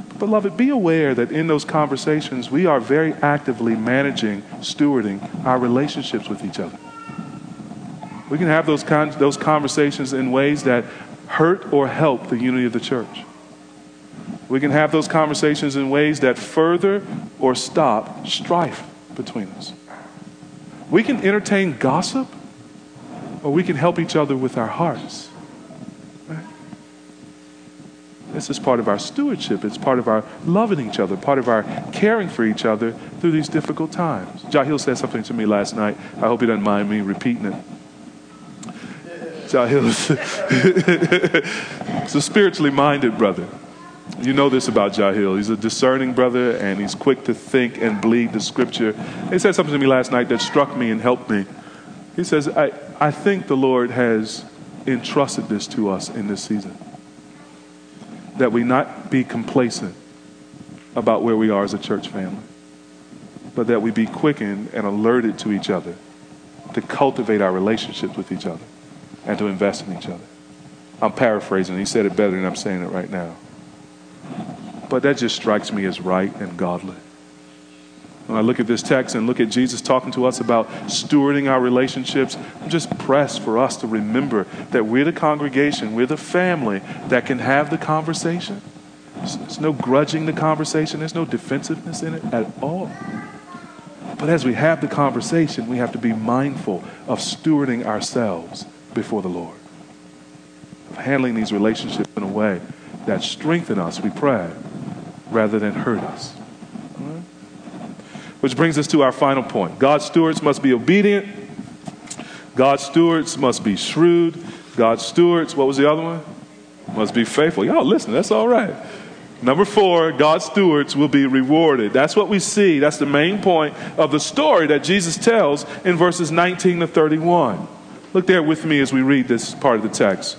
[SPEAKER 1] But beloved, be aware that in those conversations, we are very actively managing, stewarding our relationships with each other. We can have those, con- those conversations in ways that hurt or help the unity of the church. We can have those conversations in ways that further or stop strife between us. We can entertain gossip or we can help each other with our hearts. This is part of our stewardship. It's part of our loving each other, part of our caring for each other through these difficult times. Jahil said something to me last night. I hope he doesn't mind me repeating it. Jahil is [LAUGHS] a spiritually minded brother. You know this about Jahil. He's a discerning brother and he's quick to think and bleed the scripture. He said something to me last night that struck me and helped me. He says, I, I think the Lord has entrusted this to us in this season. That we not be complacent about where we are as a church family, but that we be quickened and alerted to each other to cultivate our relationships with each other and to invest in each other. I'm paraphrasing. He said it better than I'm saying it right now. But that just strikes me as right and godly. When I look at this text and look at Jesus talking to us about stewarding our relationships, I'm just pressed for us to remember that we're the congregation, we're the family that can have the conversation. There's no grudging the conversation, there's no defensiveness in it at all. But as we have the conversation, we have to be mindful of stewarding ourselves before the Lord, of handling these relationships in a way that strengthen us, we pray, rather than hurt us. Which brings us to our final point God's stewards must be obedient, God's stewards must be shrewd, God's stewards, what was the other one? Must be faithful. Y'all listen, that's all right. Number four, God's stewards will be rewarded. That's what we see. That's the main point of the story that Jesus tells in verses 19 to 31. Look there with me as we read this part of the text.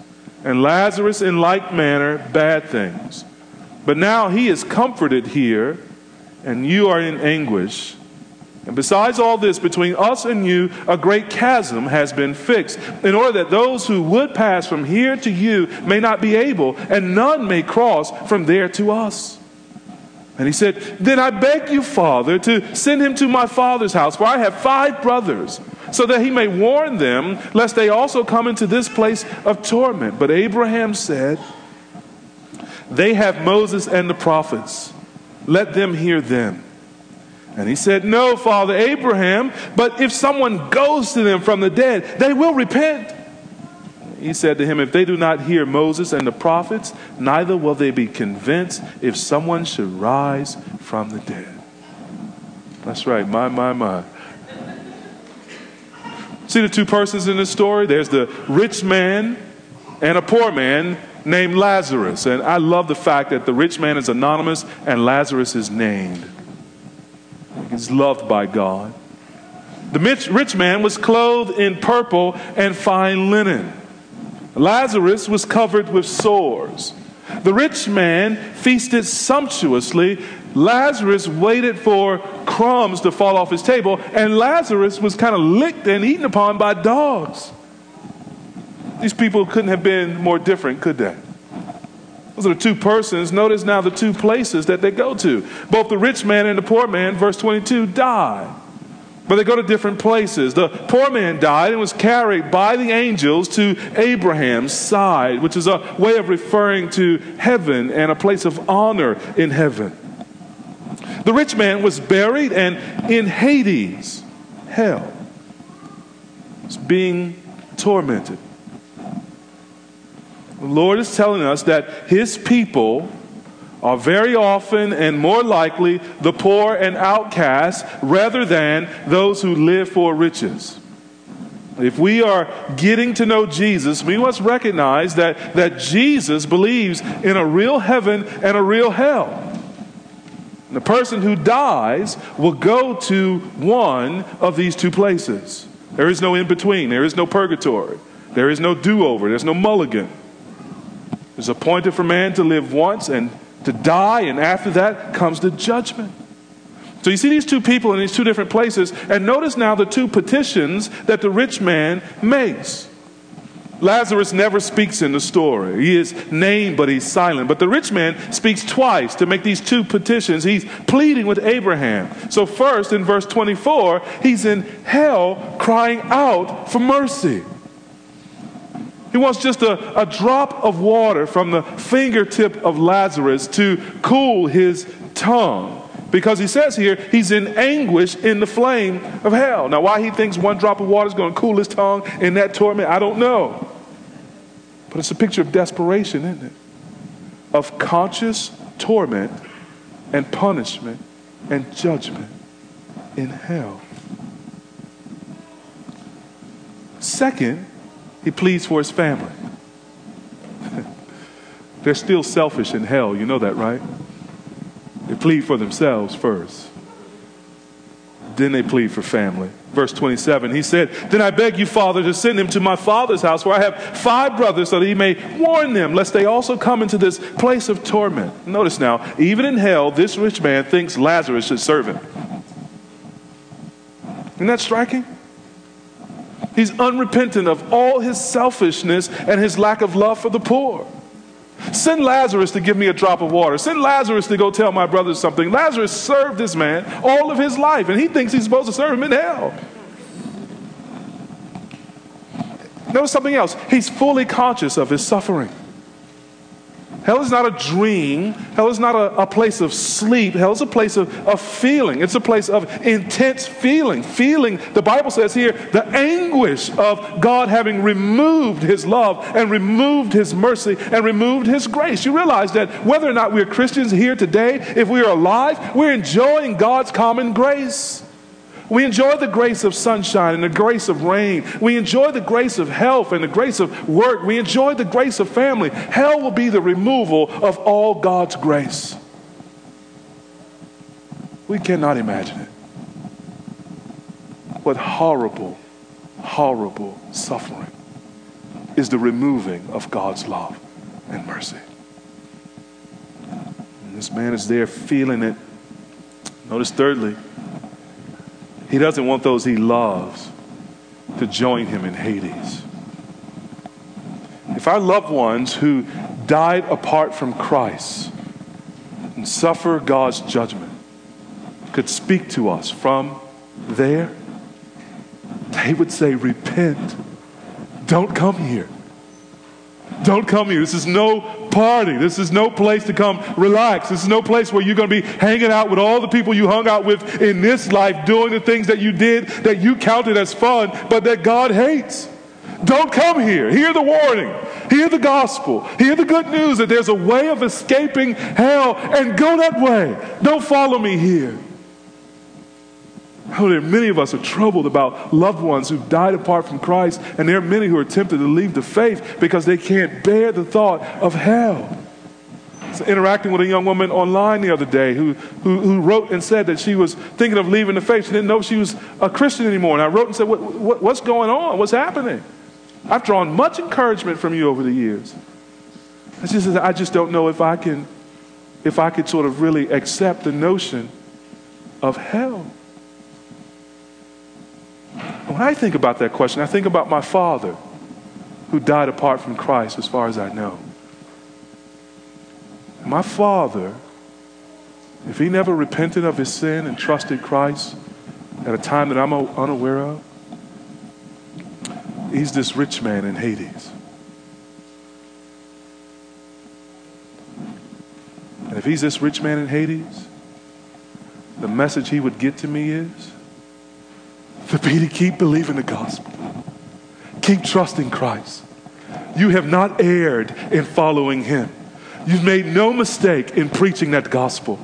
[SPEAKER 1] and Lazarus in like manner bad things. But now he is comforted here, and you are in anguish. And besides all this, between us and you, a great chasm has been fixed, in order that those who would pass from here to you may not be able, and none may cross from there to us. And he said, Then I beg you, Father, to send him to my father's house, for I have five brothers so that he may warn them, lest they also come into this place of torment. But Abraham said, They have Moses and the prophets. Let them hear them. And he said, No, Father Abraham, but if someone goes to them from the dead, they will repent. He said to him, If they do not hear Moses and the prophets, neither will they be convinced if someone should rise from the dead. That's right, my, my, my. See the two persons in this story? There's the rich man and a poor man named Lazarus. And I love the fact that the rich man is anonymous and Lazarus is named. He's loved by God. The rich man was clothed in purple and fine linen. Lazarus was covered with sores. The rich man feasted sumptuously Lazarus waited for crumbs to fall off his table, and Lazarus was kind of licked and eaten upon by dogs. These people couldn't have been more different, could they? Those are the two persons. Notice now the two places that they go to. Both the rich man and the poor man, verse 22, die. But they go to different places. The poor man died and was carried by the angels to Abraham's side, which is a way of referring to heaven and a place of honor in heaven. The rich man was buried and in Hades, hell, was being tormented. The Lord is telling us that his people are very often and more likely the poor and outcasts rather than those who live for riches. If we are getting to know Jesus, we must recognize that, that Jesus believes in a real heaven and a real hell. The person who dies will go to one of these two places. There is no in between, there is no purgatory, there is no do over, there's no mulligan. It's appointed for man to live once and to die, and after that comes the judgment. So you see these two people in these two different places, and notice now the two petitions that the rich man makes. Lazarus never speaks in the story. He is named, but he's silent. But the rich man speaks twice to make these two petitions. He's pleading with Abraham. So, first, in verse 24, he's in hell crying out for mercy. He wants just a, a drop of water from the fingertip of Lazarus to cool his tongue. Because he says here, he's in anguish in the flame of hell. Now, why he thinks one drop of water is going to cool his tongue in that torment, I don't know. But it's a picture of desperation, isn't it? Of conscious torment and punishment and judgment in hell. Second, he pleads for his family. [LAUGHS] They're still selfish in hell, you know that, right? They plead for themselves first. Then they plead for family. Verse 27, he said, Then I beg you, Father, to send him to my father's house, where I have five brothers, so that he may warn them, lest they also come into this place of torment. Notice now, even in hell, this rich man thinks Lazarus should serve him. Isn't that striking? He's unrepentant of all his selfishness and his lack of love for the poor. Send Lazarus to give me a drop of water. Send Lazarus to go tell my brothers something. Lazarus served this man all of his life, and he thinks he's supposed to serve him in hell. Notice something else. He's fully conscious of his suffering. Hell is not a dream. Hell is not a, a, place of sleep. Hell is a place of, of feeling. It's a place of intense feeling. Feeling, the Bible says here, the anguish of God having removed his love and removed his mercy and removed his grace. You realize that whether or not we're Christians here today, if we are alive, we're enjoying God's common grace. We enjoy the grace of sunshine and the grace of rain. We enjoy the grace of health and the grace of work. We enjoy the grace of family. Hell will be the removal of all God's grace. We cannot imagine it. What horrible, horrible suffering is the removing of God's love and mercy. And this man is there feeling it. Notice, thirdly, he doesn't want those he loves to join him in Hades. If our loved ones who died apart from Christ and suffer God's judgment could speak to us from there, they would say, Repent. Don't come here. Don't come here. This is no party. This is no place to come relax. This is no place where you're going to be hanging out with all the people you hung out with in this life, doing the things that you did that you counted as fun, but that God hates. Don't come here. Hear the warning. Hear the gospel. Hear the good news that there's a way of escaping hell and go that way. Don't follow me here. Oh, there are many of us who are troubled about loved ones who've died apart from Christ, and there are many who are tempted to leave the faith because they can't bear the thought of hell. So interacting with a young woman online the other day who, who, who, wrote and said that she was thinking of leaving the faith. She didn't know she was a Christian anymore. And I wrote and said, what, what, What's going on? What's happening? I've drawn much encouragement from you over the years. And she said, I just don't know if I can, if I could sort of really accept the notion of hell. When I think about that question, I think about my father who died apart from Christ, as far as I know. My father, if he never repented of his sin and trusted Christ at a time that I'm unaware of, he's this rich man in Hades. And if he's this rich man in Hades, the message he would get to me is for me to keep believing the gospel. Keep trusting Christ. You have not erred in following him. You've made no mistake in preaching that gospel.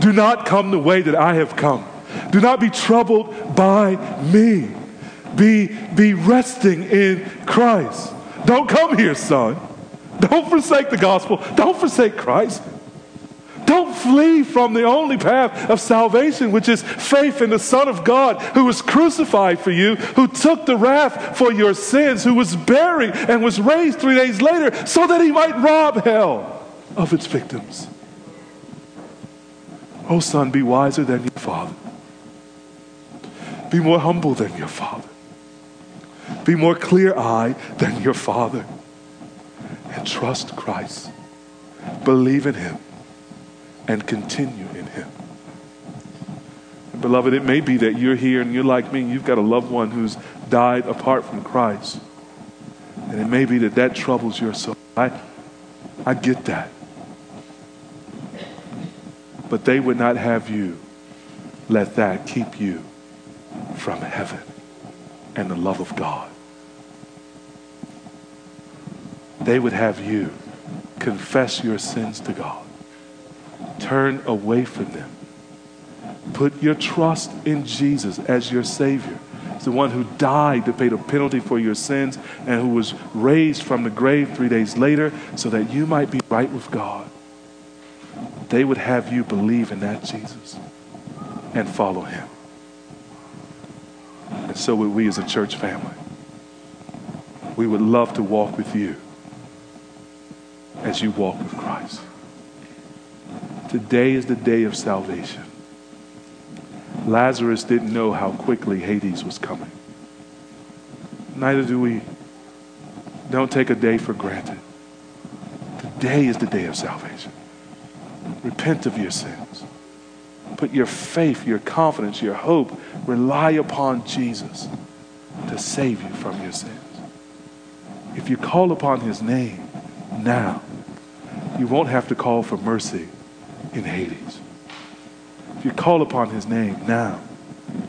[SPEAKER 1] Do not come the way that I have come. Do not be troubled by me. Be, be resting in Christ. Don't come here, son. Don't forsake the gospel. Don't forsake Christ. Don't flee from the only path of salvation, which is faith in the Son of God who was crucified for you, who took the wrath for your sins, who was buried and was raised three days later so that he might rob hell of its victims. Oh, son, be wiser than your father. Be more humble than your father. Be more clear eyed than your father. And trust Christ. Believe in him and continue in him. And beloved, it may be that you're here and you're like me, you've got a loved one who's died apart from Christ. And it may be that that troubles your soul. I, I get that. But they would not have you let that keep you from heaven and the love of God. They would have you confess your sins to God, turn away from them, put your trust in Jesus as your Savior. It's the one who died to pay the penalty for your sins and who was raised from the grave three days later so that you might be right with God they would have you believe in that Jesus and follow him. And so would we as a church family. We would love to walk with you as you walk with Christ. Today is the day of salvation. Lazarus didn't know how quickly Hades was coming. Neither do we. Don't take a day for granted. Today is the day of salvation. Repent of your sins. Put your faith, your confidence, your hope, rely upon Jesus to save you from your sins. If you call upon his name now, you won't have to call for mercy in Hades. If you call upon his name now,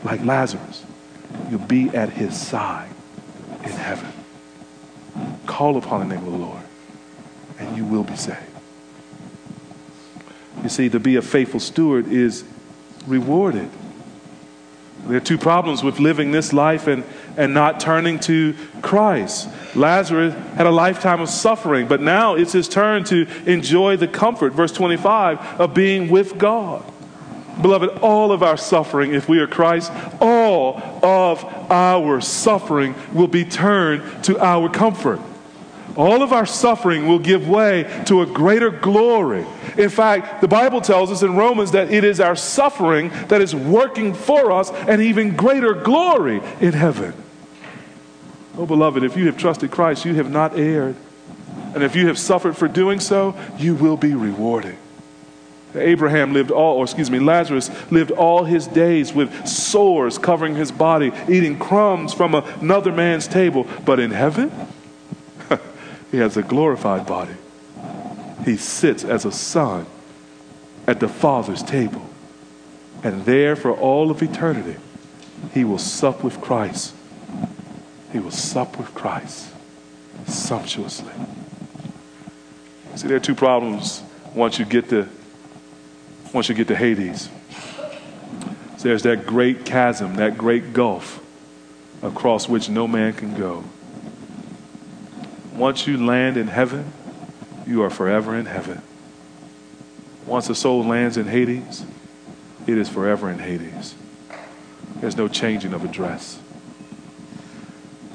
[SPEAKER 1] like Lazarus, you'll be at his side in heaven. Call upon the name of the Lord, and you will be saved. You see, to be a faithful steward is rewarded. There are two problems with living this life and, and not turning to Christ. Lazarus had a lifetime of suffering, but now it's his turn to enjoy the comfort, verse 25, of being with God. Beloved, all of our suffering, if we are Christ, all of our suffering will be turned to our comfort all of our suffering will give way to a greater glory. In fact, the Bible tells us in Romans that it is our suffering that is working for us an even greater glory in heaven. Oh, beloved, if you have trusted Christ, you have not erred. And if you have suffered for doing so, you will be rewarded. Abraham lived all, or excuse me, Lazarus lived all his days with sores covering his body, eating crumbs from another man's table. But in heaven, he has a glorified body. He sits as a son at the Father's table. And there, for all of eternity, he will sup with Christ. He will sup with Christ sumptuously. See, there are two problems once you get to once you get to Hades. So there's that great chasm, that great gulf across which no man can go. Once you land in heaven, you are forever in heaven. Once a soul lands in Hades, it is forever in Hades. There's no changing of address.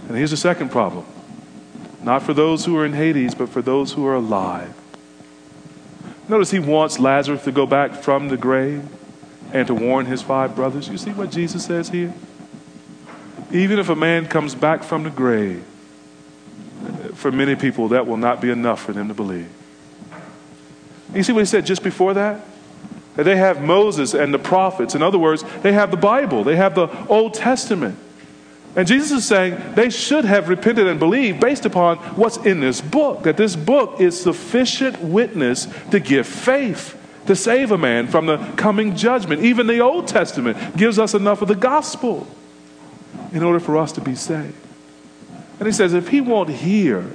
[SPEAKER 1] And here's the second problem not for those who are in Hades, but for those who are alive. Notice he wants Lazarus to go back from the grave and to warn his five brothers. You see what Jesus says here? Even if a man comes back from the grave, for many people, that will not be enough for them to believe. You see what he said just before that? That they have Moses and the prophets. In other words, they have the Bible, they have the Old Testament. And Jesus is saying they should have repented and believed based upon what's in this book, that this book is sufficient witness to give faith to save a man from the coming judgment. Even the Old Testament gives us enough of the gospel in order for us to be saved. And he says, if he won't hear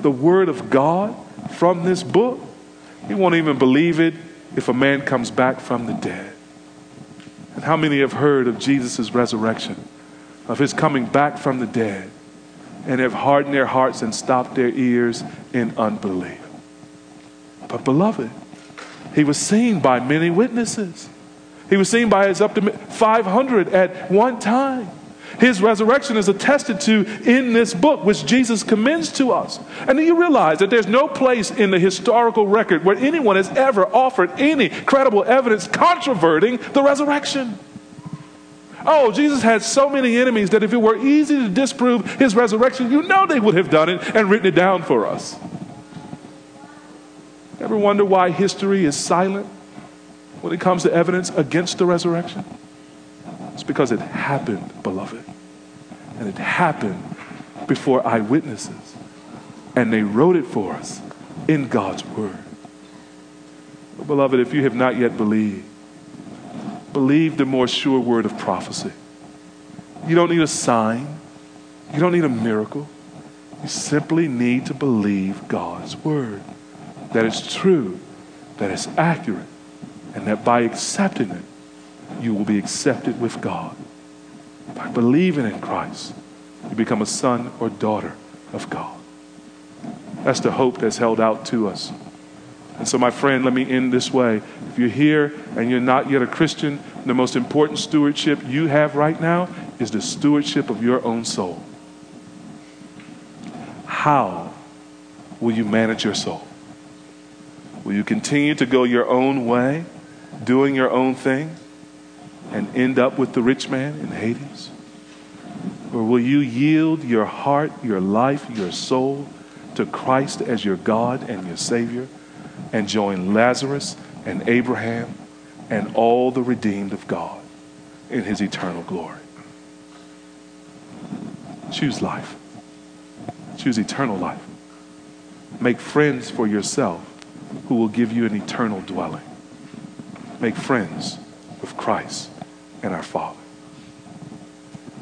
[SPEAKER 1] the word of God from this book, He won't even believe it if a man comes back from the dead. And how many have heard of Jesus' resurrection, of his coming back from the dead, and have hardened their hearts and stopped their ears in unbelief? But, beloved, he was seen by many witnesses. He was seen by his up to 500 at one time. His resurrection is attested to in this book, which Jesus commends to us. And do you realize that there's no place in the historical record where anyone has ever offered any credible evidence controverting the resurrection? Oh, Jesus had so many enemies that if it were easy to disprove his resurrection, you know they would have done it and written it down for us. Ever wonder why history is silent when it comes to evidence against the resurrection? It's because it happened, beloved. And it happened before eyewitnesses. And they wrote it for us in God's Word. But beloved, if you have not yet believed, believe the more sure word of prophecy. You don't need a sign, you don't need a miracle. You simply need to believe God's Word that it's true, that it's accurate, and that by accepting it, you will be accepted with God. By believing in Christ, you become a son or daughter of God. That's the hope that's held out to us. And so, my friend, let me end this way. If you're here and you're not yet a Christian, the most important stewardship you have right now is the stewardship of your own soul. How will you manage your soul? Will you continue to go your own way, doing your own thing? And end up with the rich man in Hades? Or will you yield your heart, your life, your soul to Christ as your God and your Savior and join Lazarus and Abraham and all the redeemed of God in his eternal glory? Choose life. Choose eternal life. Make friends for yourself who will give you an eternal dwelling. Make friends with Christ and our Father.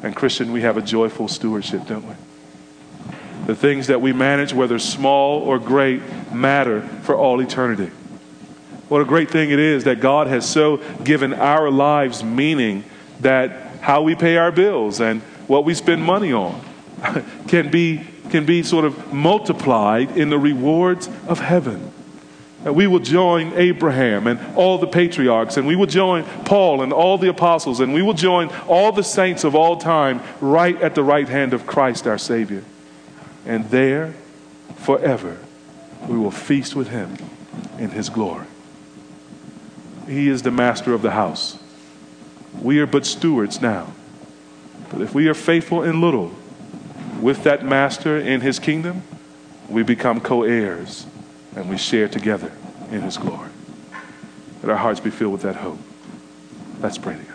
[SPEAKER 1] And, Christian, we have a joyful stewardship, don't we? The things that we manage, whether small or great, matter for all eternity. What a great thing it is that God has so given our lives meaning that how we pay our bills and what we spend money on [LAUGHS] can be, can be sort of multiplied in the rewards of heaven that we will join Abraham and all the patriarchs, and we will join Paul and all the apostles, and we will join all the saints of all time right at the right hand of Christ our Savior. And there, forever, we will feast with him in his glory. He is the master of the house. We are but stewards now. But if we are faithful in little with that master in his kingdom, we become co heirs and we share together in his glory. Let our hearts be filled with that hope. Let's pray together.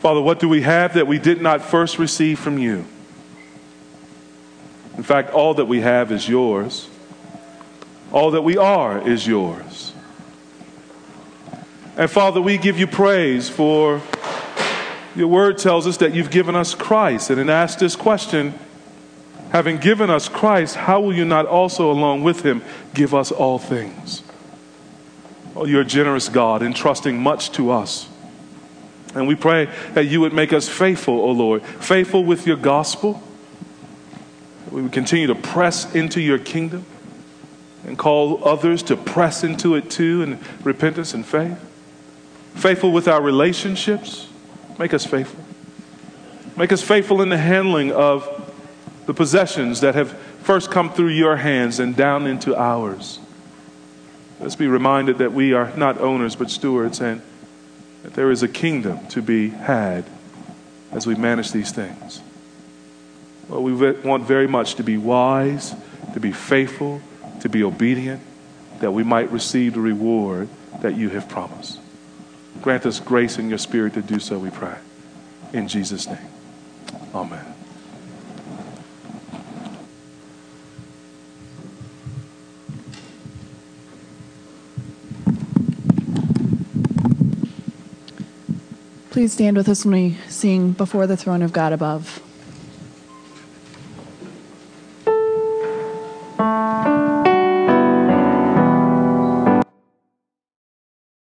[SPEAKER 1] Father, what do we have that we did not first receive from you? In fact, all that we have is yours. All that we are is yours. And Father, we give you praise for your word tells us that you've given us Christ. And then ask this question having given us Christ, how will you not also, along with him, give us all things? Oh, you're a generous God, entrusting much to us. And we pray that you would make us faithful, O oh Lord, faithful with your gospel. We would continue to press into your kingdom and call others to press into it too in repentance and faith faithful with our relationships. Make us faithful. Make us faithful in the handling of the possessions that have first come through your hands and down into ours. Let's be reminded that we are not owners but stewards and that there is a kingdom to be had as we manage these things. Well, we want very much to be wise, to be faithful, to be obedient, that we might receive the reward that you have promised. Grant us grace in your spirit to do so, we pray. In Jesus' name. Amen.
[SPEAKER 2] Please stand with us when we sing Before the Throne of God Above.